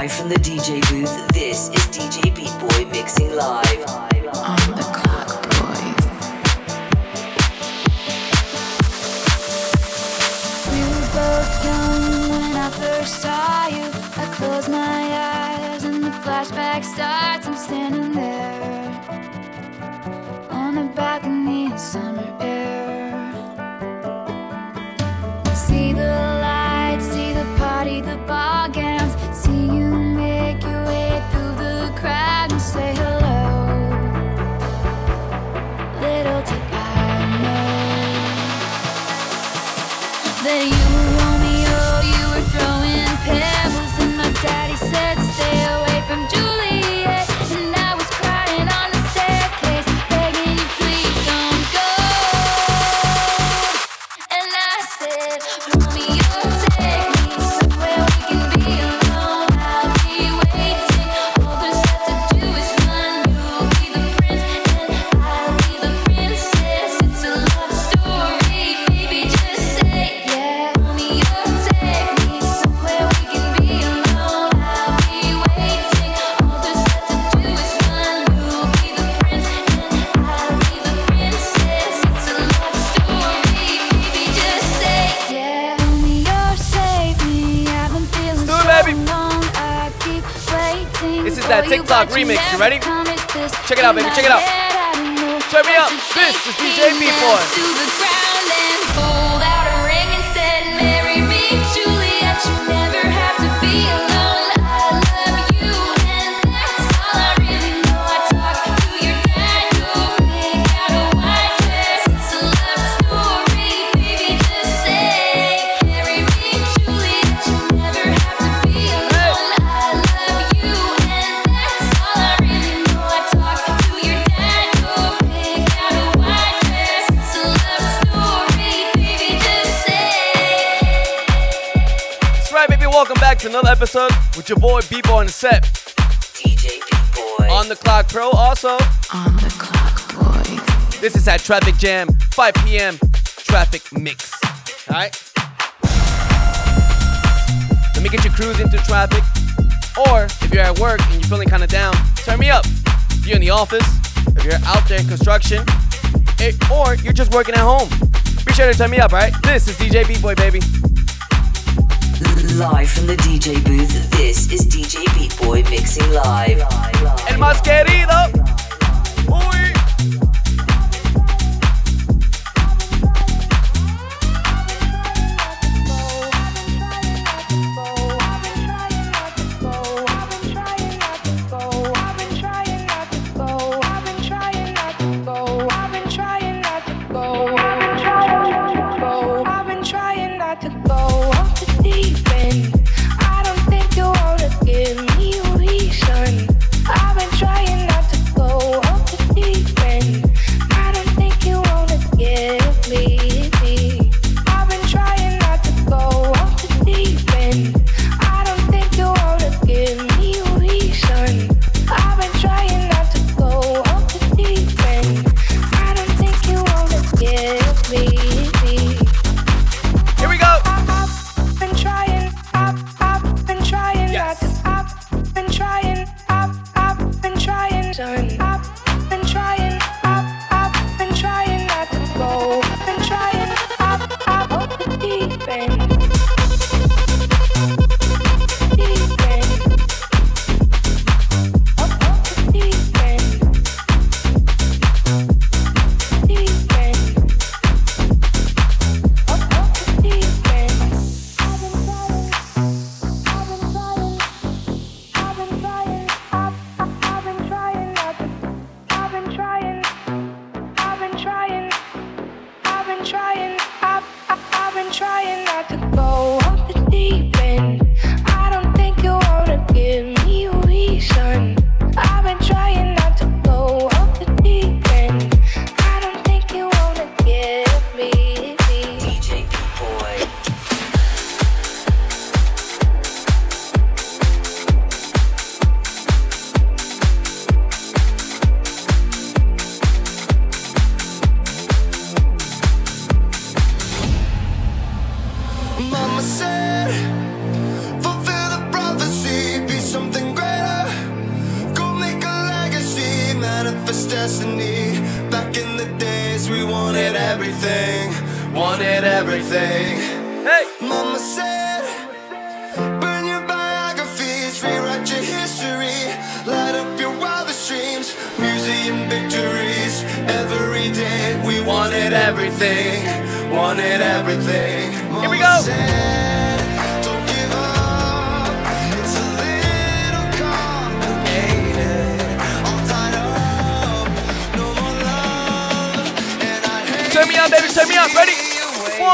Live from the DJ booth, this is DJ Beat Boy mixing live. TikTok remix. You ready? Check it out, baby. Check it out. Turn me up. This is DJ B-Boy. to another episode with your boy B-Boy and Sep. DJ B-Boy. On the Clock Pro also. On the Clock Boy. This is at Traffic Jam, 5 p.m. Traffic Mix. Alright? Let me get you cruising through traffic. Or if you're at work and you're feeling kind of down, turn me up. If you're in the office, if you're out there in construction, eh, or you're just working at home, be sure to turn me up, All right. This is DJ B-Boy, baby. Live from the DJ booth, this is DJ Beat Boy mixing live. El más querido. Uy.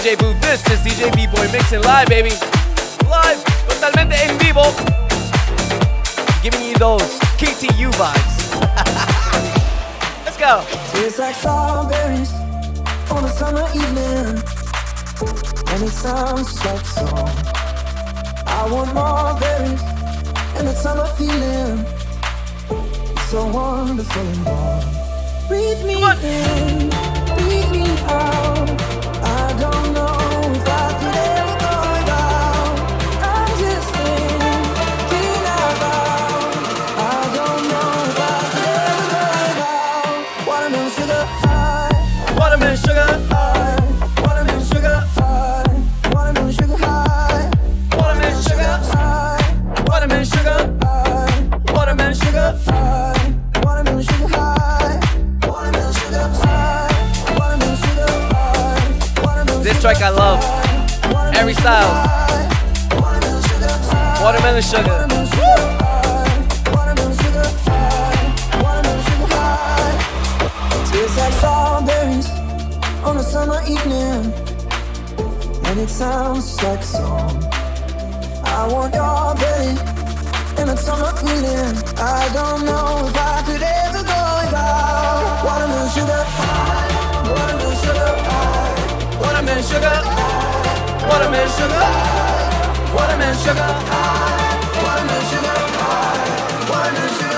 DJ Booth. This is DJ B-Boy mixing live, baby. Live, totalmente en vivo. Giving you those KTU vibes. Let's go. Tastes like strawberries on a summer evening. And it sounds like song. I want more berries and that summer feeling. It's so wonderful and warm. Breathe me in, breathe me out. I love. every style. Watermelon Sugar. On a summer evening, and it sounds like a song. I want your belly and a summer feeling. I don't know if I could ever go without watermelon sugar watermelon sugar. Watermelon sugar. Watermelon sugar. Watermelon sugar. Watermelon sugar. Watermelon sugar.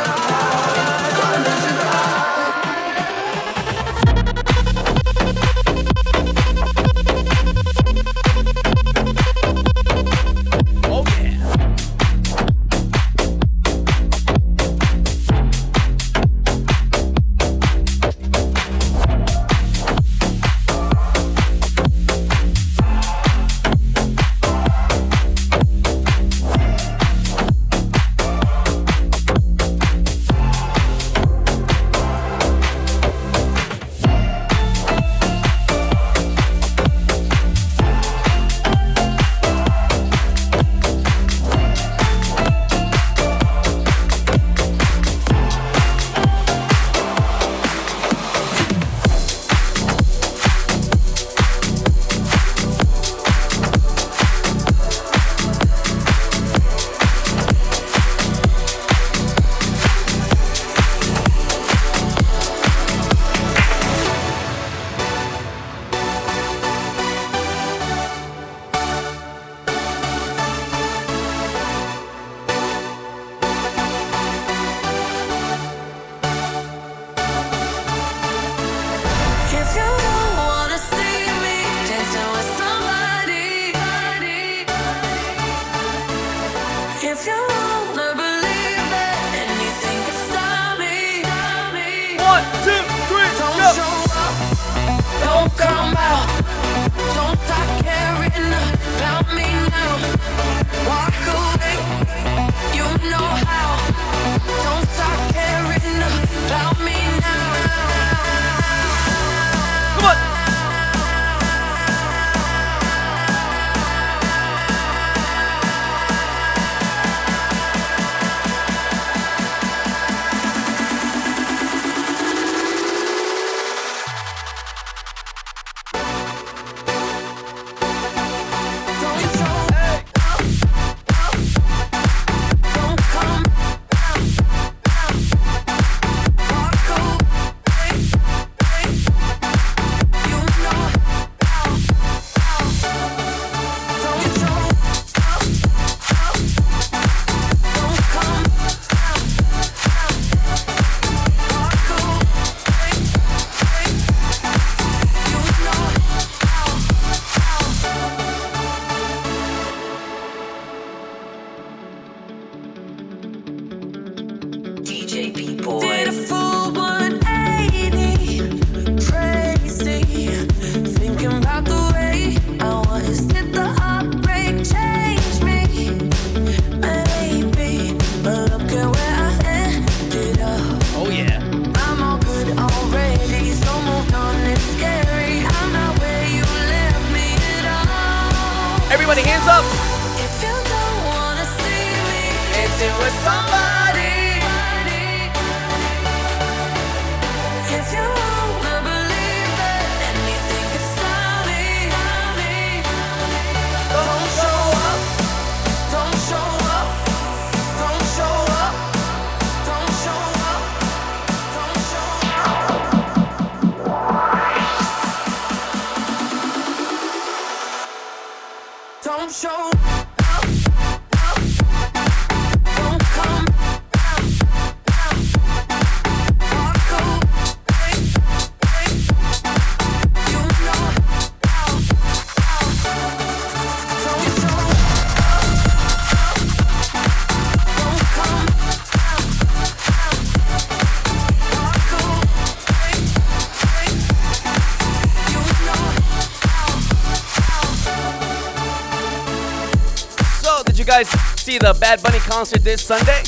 See the Bad Bunny concert this Sunday?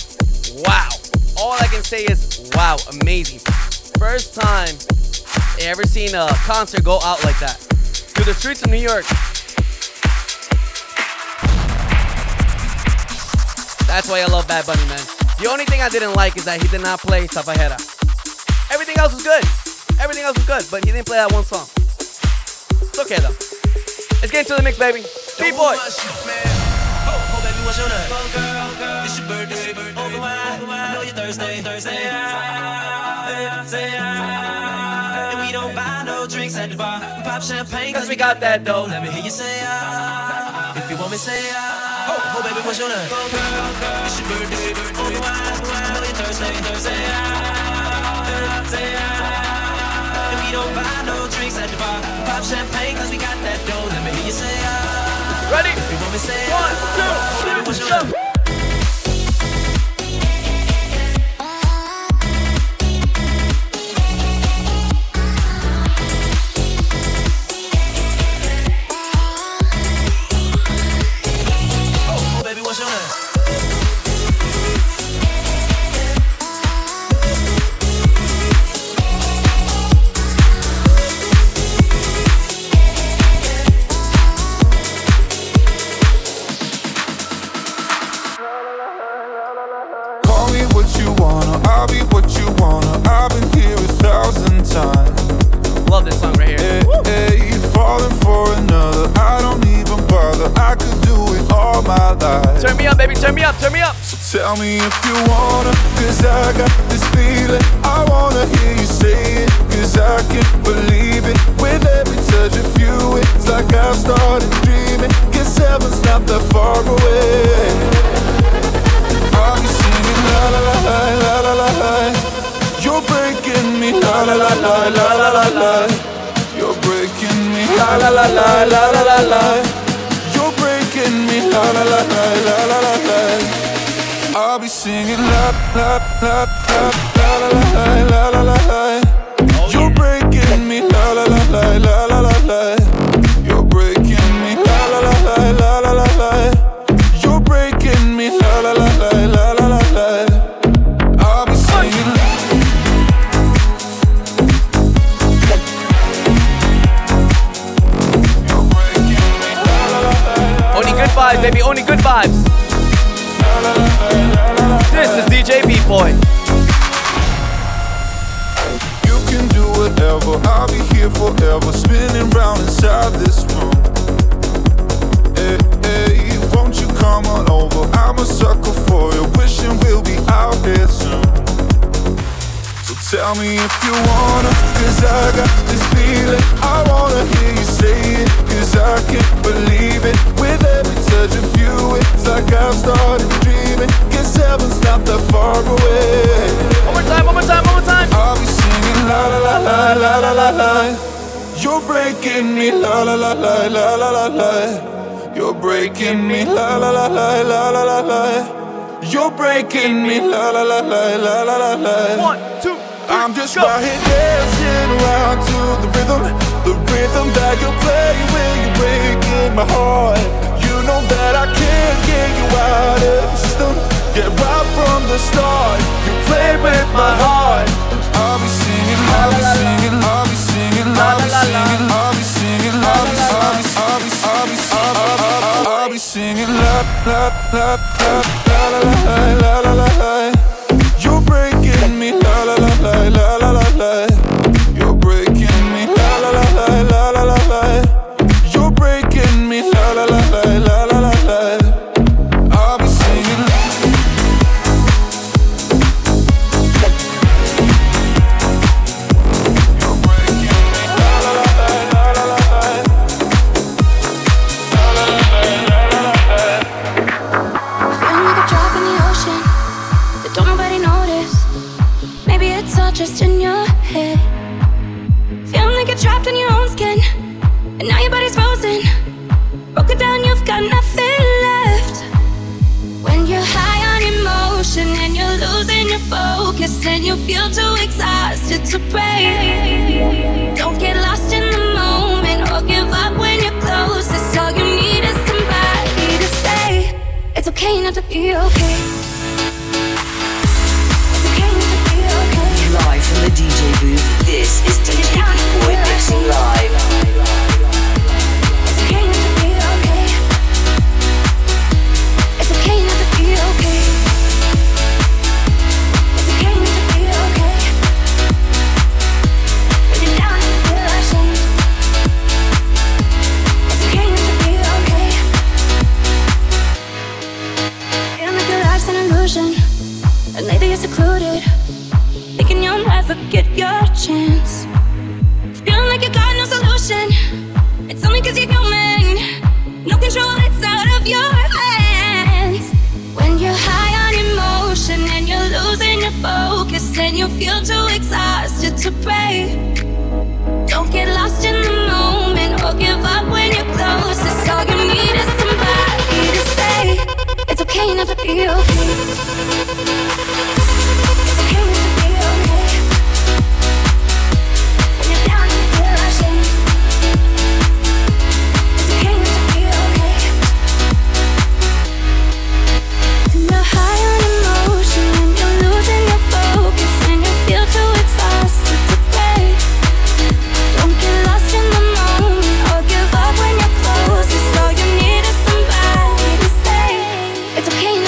Wow. All I can say is, wow, amazing. First time I ever seen a concert go out like that. Through the streets of New York. That's why I love Bad Bunny, man. The only thing I didn't like is that he did not play Safaera. Everything else was good. Everything else was good, but he didn't play that one song. It's okay though. Let's get into the mix, baby. B-boy. What's your name? Oh, girl, girl, it's your birthday. Open wide, I know you're Thursday, Thursday. ah, say ah. And we don't buy no drinks at the bar. We pop champagne cause we got that dough. Let me hear you say ah. If you want me, say ah. Oh, oh baby, what's your name? Oh, girl, girl, it's your birthday. Open wide, I know you're Thursday, Thursday. ah, say ah. And we don't buy no drinks at the bar. Pop champagne cause we got that dough. Let me hear you say ah. Ready? If you want me, say One, two, Konuşalım. La la la la la if you wanna, cause I got this feeling. I wanna hear you say it, cause I can't believe it. With every touch of you, it's like I've started dreaming. Guess heaven's not that far away. One more time, one more time, one more time. I'll be singing la la la la la la la la. You're breaking me la la la la la la la la. You're breaking me la la la la la la la la. You're breaking me la la la la la la la la. One, I'm just right here dancing around to the rhythm, the rhythm that you play when you're breaking my heart. You know that I can't get you out of the system. Yeah, right from the start, you played with my heart. I'll be singing, I'll be singing, I'll be singing, I'll be singing, I'll be singing, I'll be, I'll be, I'll be, I'll be, I'll be, I'll be singing la la la la la la la.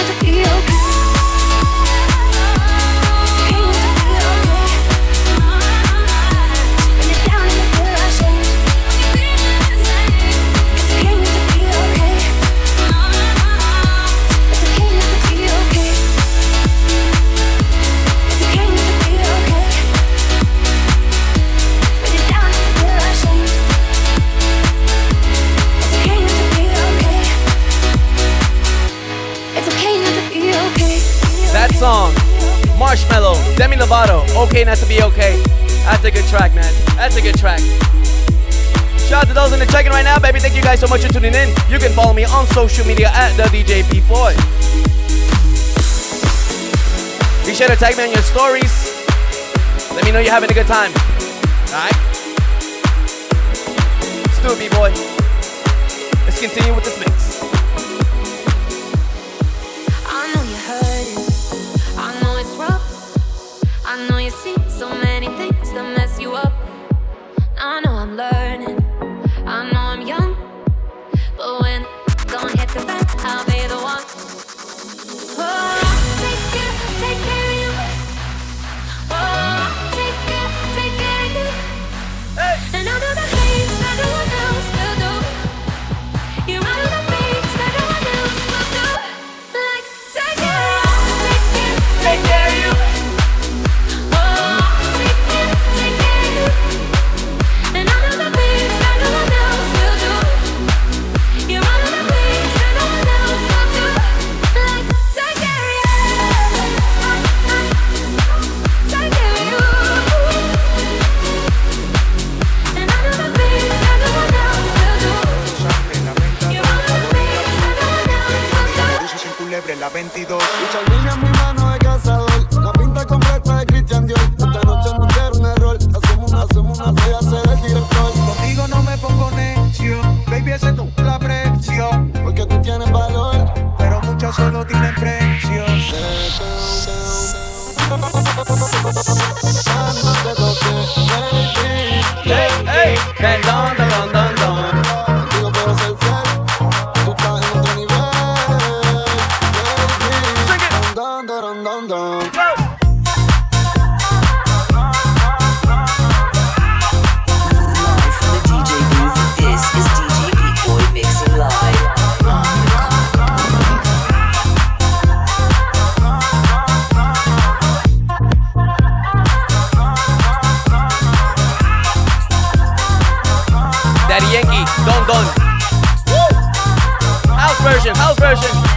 to okay Okay Not to Be Okay. That's a good track, man. That's a good track. Shout out to those in the check-in right now, baby. Thank you guys so much for tuning in. You can follow me on social media at the DJ Beat Boy. Be sure to tag me on your stories. Let me know you're having a good time. Alright? Let's do it, B-boy. Let's continue with this mix. Yankee, Don Don. Woo! House version, house version.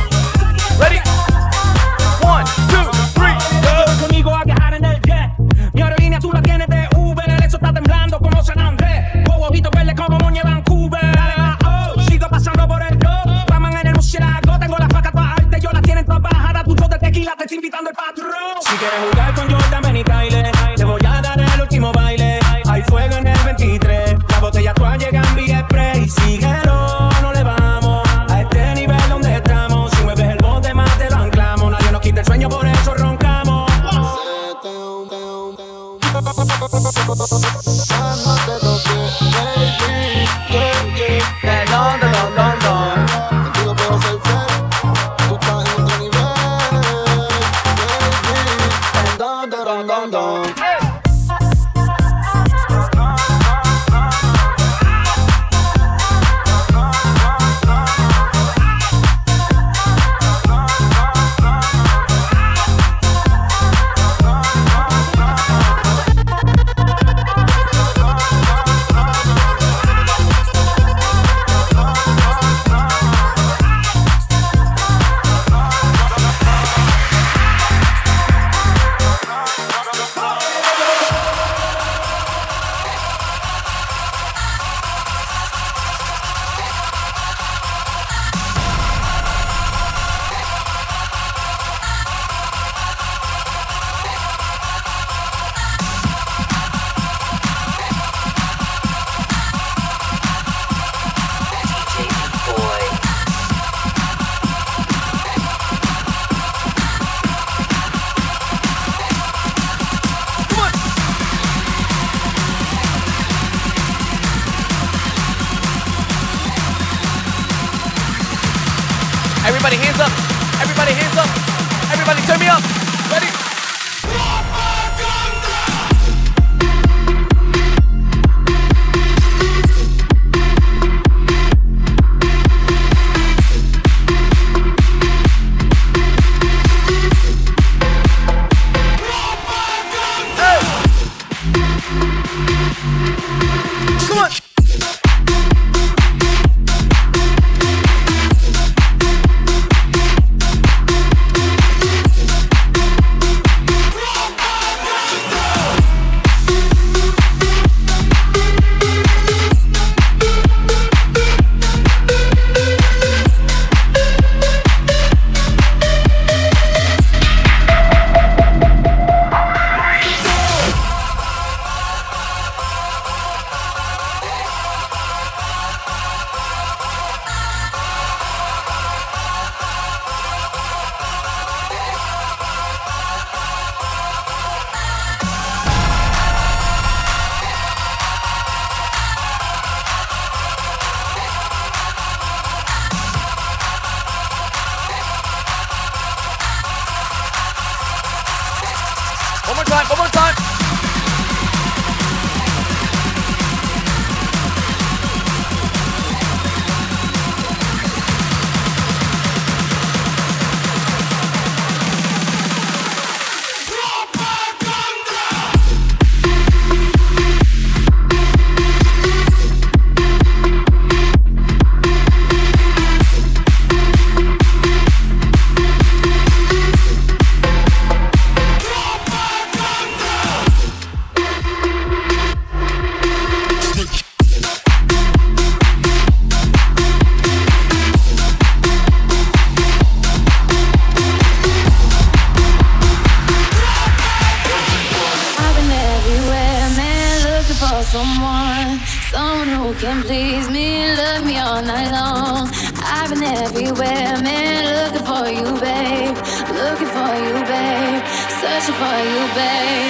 please me, love me all night long. I've been everywhere, man, looking for you, babe. Looking for you, babe. Searching for you, babe.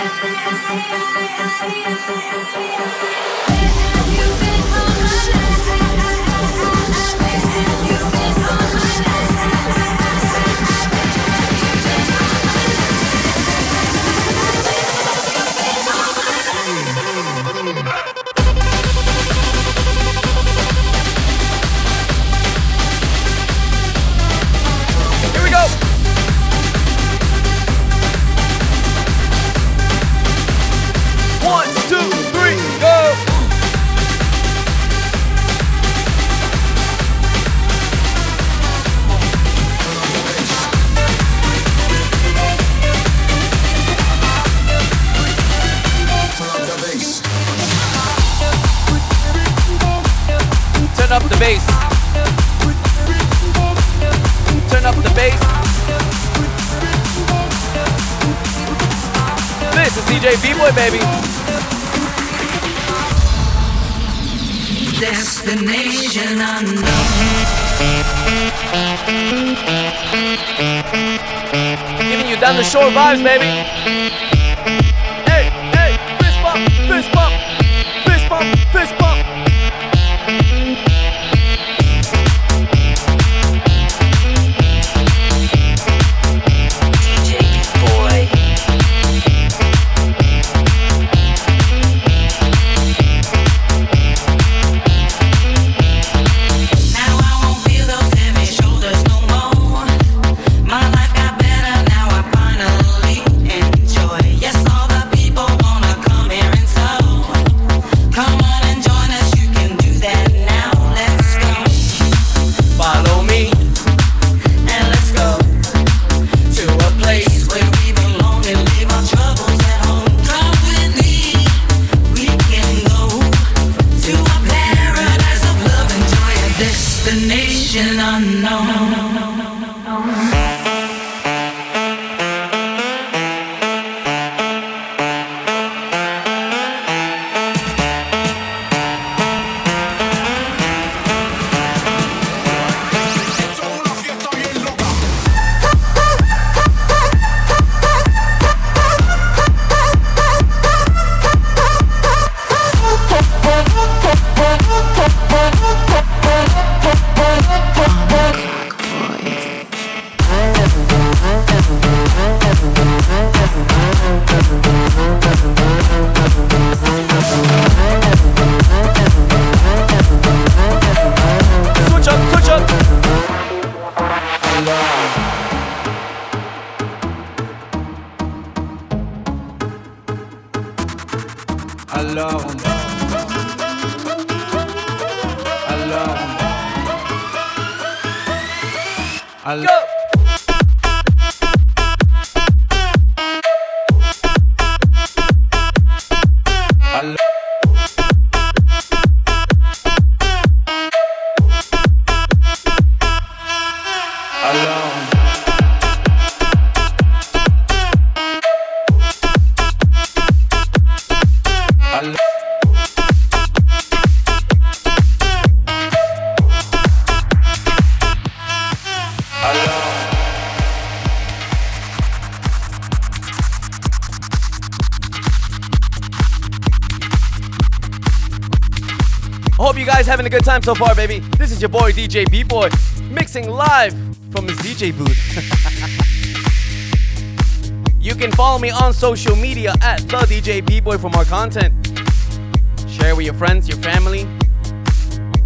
Where have you been all my life? soul vibes, baby. al, time so far, baby. This is your boy DJ B Boy, mixing live from his DJ booth. you can follow me on social media at the DJ B Boy for more content. Share with your friends, your family.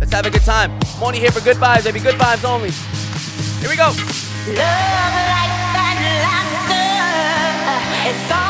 Let's have a good time. I'm only here for good vibes, baby. Good vibes only. Here we go. Love, laughter.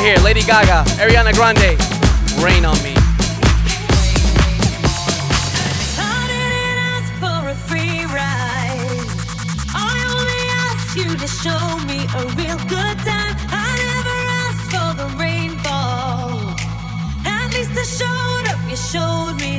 Right here, Lady Gaga, Ariana Grande, Rain on Me. to show me a real good time. I never asked for the rainfall. At least I showed up. You showed me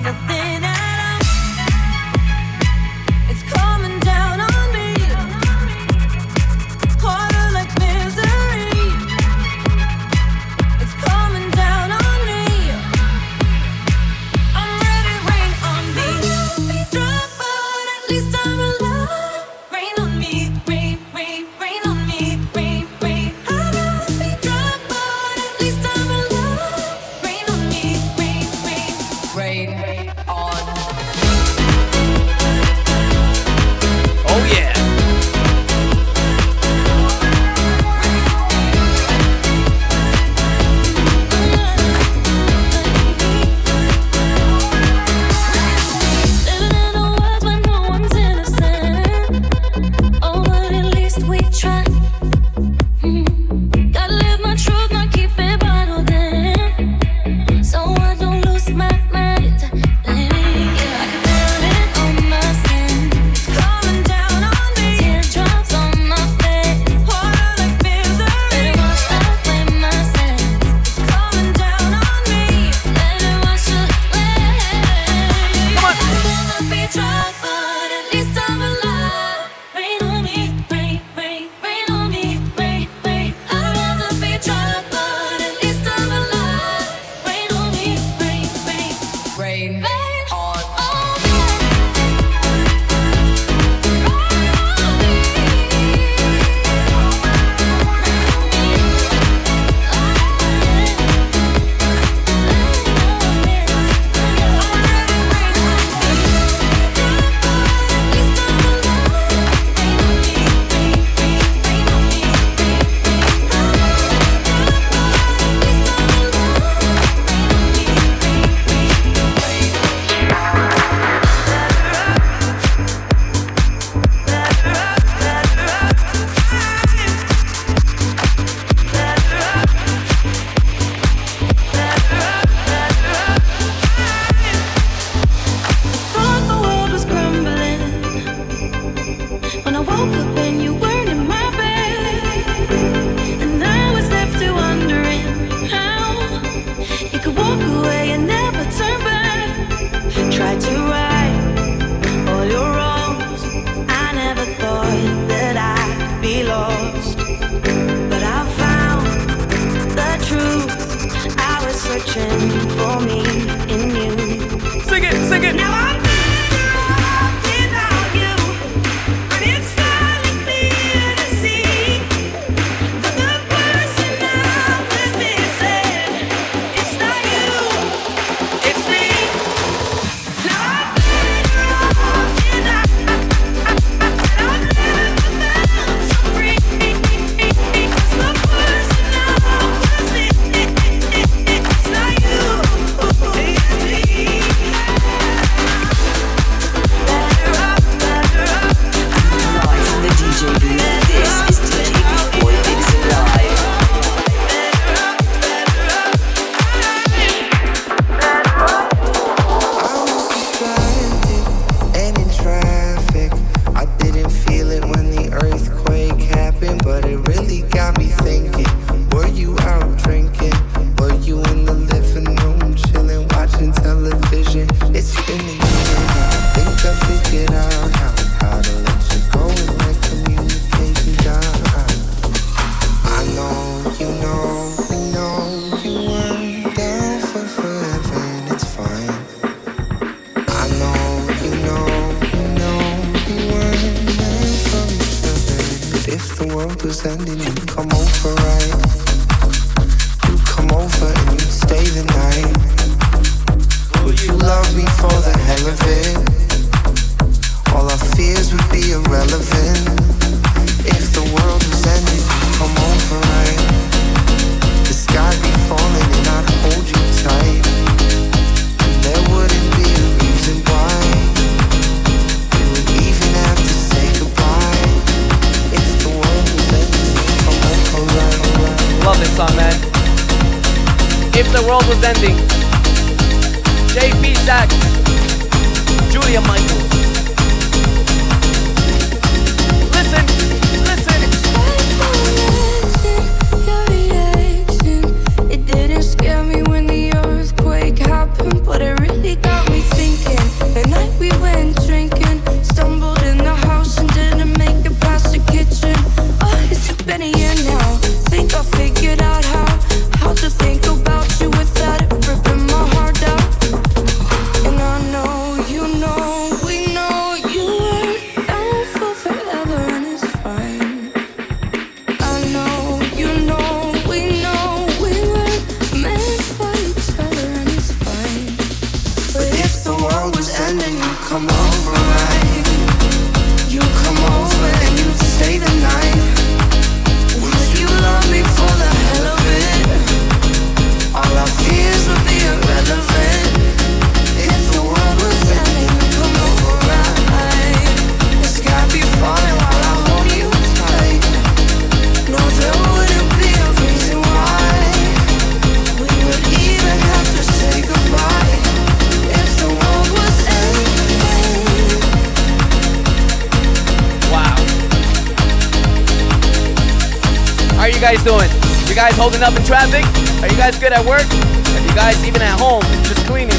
good at work? Are you guys even at home, just cleaning?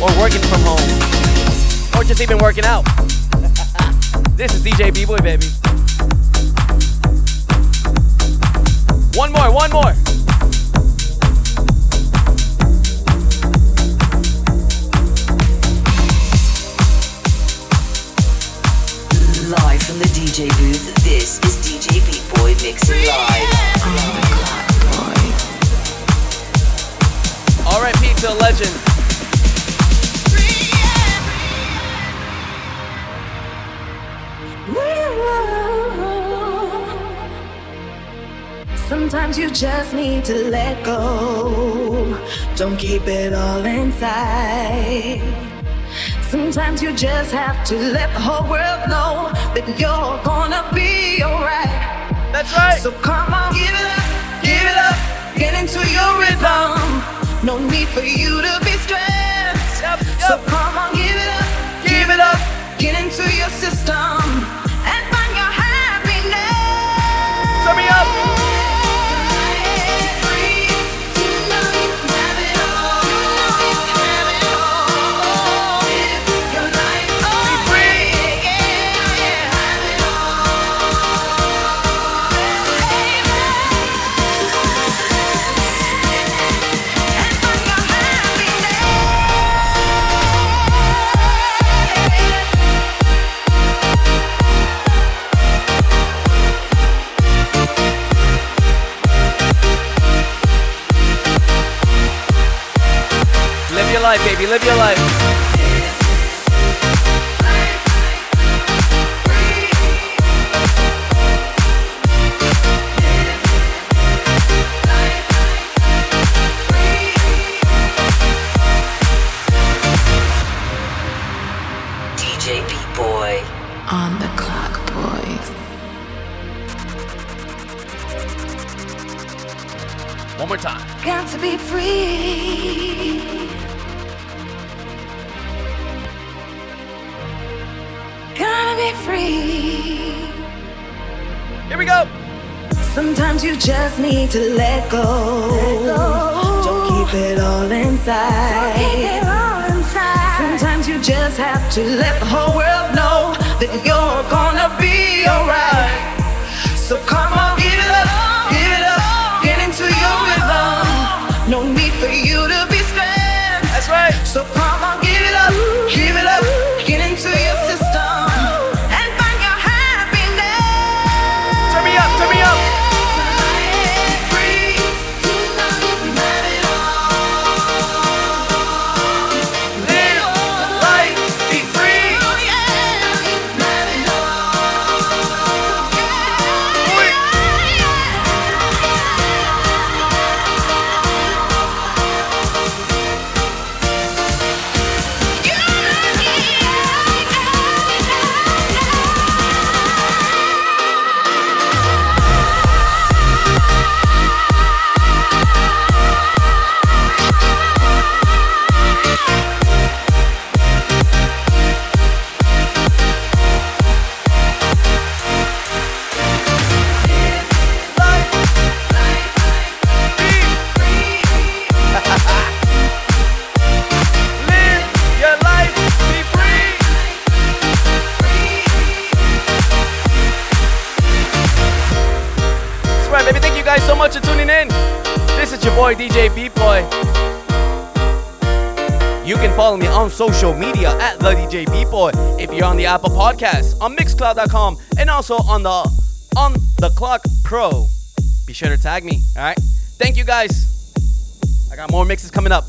Or working from home? Or just even working out? this is DJ B-Boy, baby. One more, one more. Live from the DJ booth, this is DJ Beat Boy mixing live. R.I.P. to a legend. Sometimes you just need to let go. Don't keep it all inside. Sometimes you just have to let the whole world know that you're gonna be alright. That's right. So come on, give it up, give it up, get into your rhythm. No need for you to be stressed. So come on, give it up, give it up, get into your system and find your happiness. Turn me up. Life, baby. Live your life. Need to let go. Don't keep it all inside. Sometimes you just have to let the whole world know that you're gonna be alright. So come on, give it up, give it up, get into your rhythm. No need for you to be stressed. That's right. So come on Mixcloud.com, and also on the on the Clock Pro. Be sure to tag me. All right. Thank you guys. I got more mixes coming up.